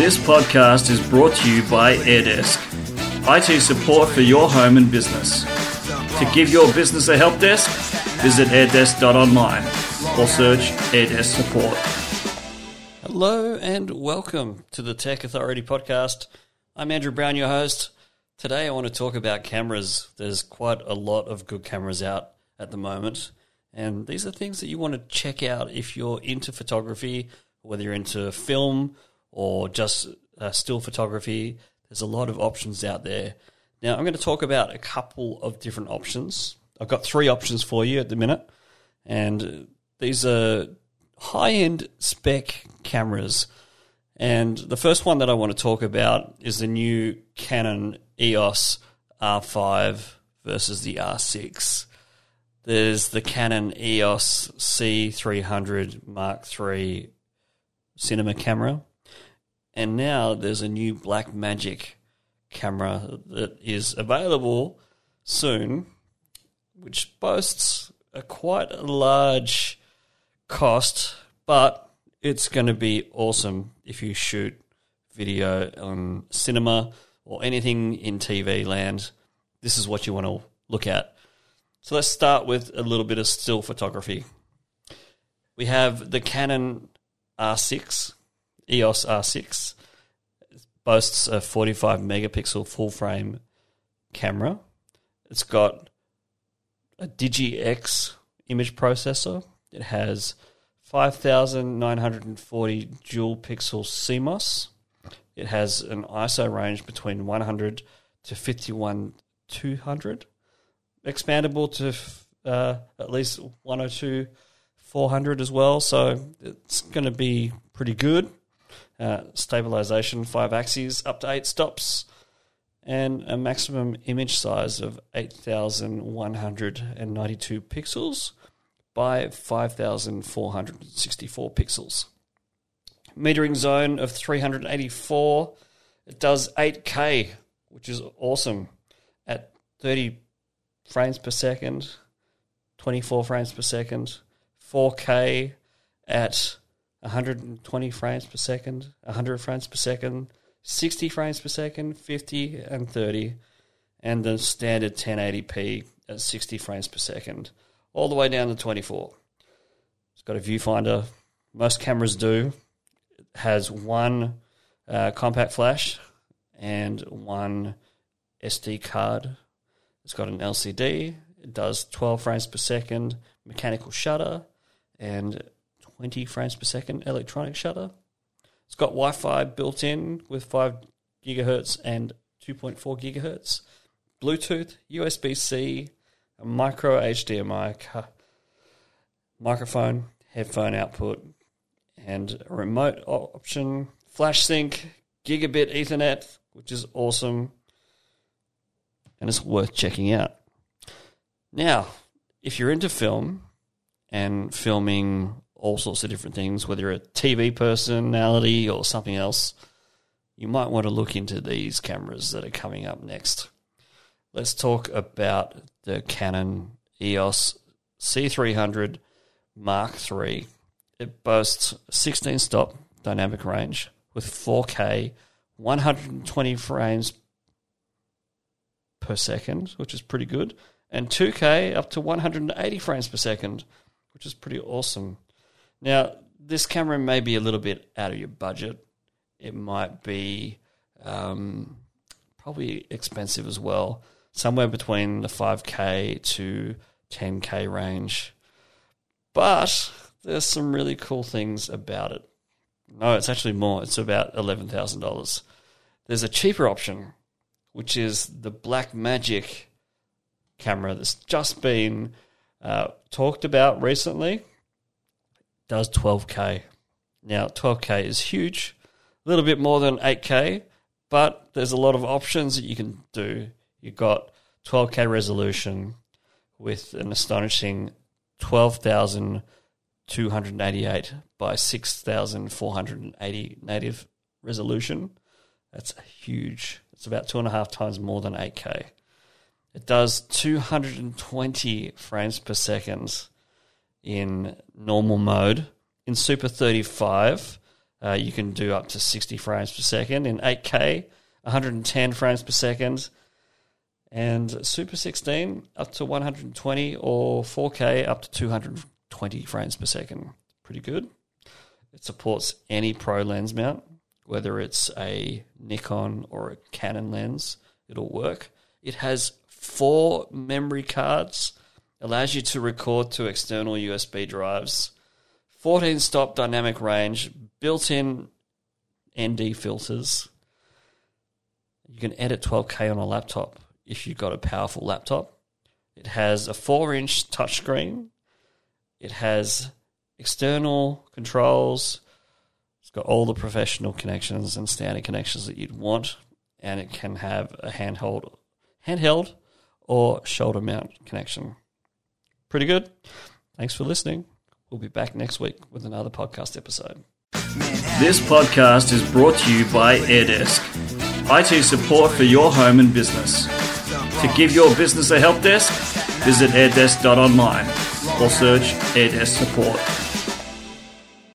This podcast is brought to you by AirDesk, IT support for your home and business. To give your business a help desk, visit airdesk.online or search AirDesk support. Hello and welcome to the Tech Authority podcast. I'm Andrew Brown, your host. Today I want to talk about cameras. There's quite a lot of good cameras out at the moment, and these are things that you want to check out if you're into photography, whether you're into film or just uh, still photography. There's a lot of options out there. Now I'm going to talk about a couple of different options. I've got three options for you at the minute, and these are high end spec cameras. And the first one that I want to talk about is the new Canon EOS R5 versus the R6. There's the Canon EOS C300 Mark III cinema camera. And now there's a new Blackmagic camera that is available soon, which boasts a quite a large cost, but it's going to be awesome if you shoot video on cinema or anything in TV land. This is what you want to look at. So let's start with a little bit of still photography. We have the Canon R6, EOS R6. Boasts a 45 megapixel full frame camera. It's got a DIGIC X image processor. It has 5,940 dual pixel CMOS. It has an ISO range between 100 to 51 200. Expandable to uh, at least 102 400 as well. So it's going to be pretty good. Uh, stabilization, five axes, up to eight stops, and a maximum image size of 8,192 pixels by 5,464 pixels. Metering zone of 384. It does 8K, which is awesome, at 30 frames per second, 24 frames per second, 4K at 120 frames per second, 100 frames per second, 60 frames per second, 50 and 30, and the standard 1080p at 60 frames per second, all the way down to 24. It's got a viewfinder. Most cameras do. It has one uh, compact flash and one SD card. It's got an LCD. It does 12 frames per second mechanical shutter and 20 frames per second electronic shutter. It's got Wi Fi built in with 5 gigahertz and 2.4 gigahertz, Bluetooth, USB C, a micro HDMI ca- microphone, headphone output, and a remote option, flash sync, gigabit Ethernet, which is awesome and it's worth checking out. Now, if you're into film and filming all sorts of different things, whether you're a TV personality or something else, you might want to look into these cameras that are coming up next. Let's talk about the Canon EOS C300 Mark III. It boasts 16 stop dynamic range with 4K, 120 frames per second, which is pretty good, and 2K up to 180 frames per second, which is pretty awesome. Now, this camera may be a little bit out of your budget. It might be um, probably expensive as well, somewhere between the 5K to 10K range. But there's some really cool things about it. No, it's actually more. It's about $11,000. There's a cheaper option, which is the Blackmagic camera that's just been uh, talked about recently. Does 12K. Now, 12K is huge, a little bit more than 8K, but there's a lot of options that you can do. You've got 12K resolution with an astonishing 12,288 by 6,480 native resolution. That's huge. It's about two and a half times more than 8K. It does 220 frames per second in normal mode. In Super 35, Uh, you can do up to 60 frames per second in 8K, 110 frames per second, and Super 16 up to 120 or 4K up to 220 frames per second. Pretty good. It supports any pro lens mount, whether it's a Nikon or a Canon lens, it'll work. It has four memory cards, allows you to record to external USB drives, 14 stop dynamic range, built in ND filters. You can edit 12K on a laptop if you've got a powerful laptop. It has a 4 inch touchscreen. It has external controls. It's got all the professional connections and standard connections that you'd want, and it can have a handheld, handheld or shoulder mount connection. Pretty good. Thanks for listening. We'll be back next week with another podcast episode. This podcast is brought to you by AirDesk, IT support for your home and business. To give your business a help desk, visit airdesk.online or search AirDesk support.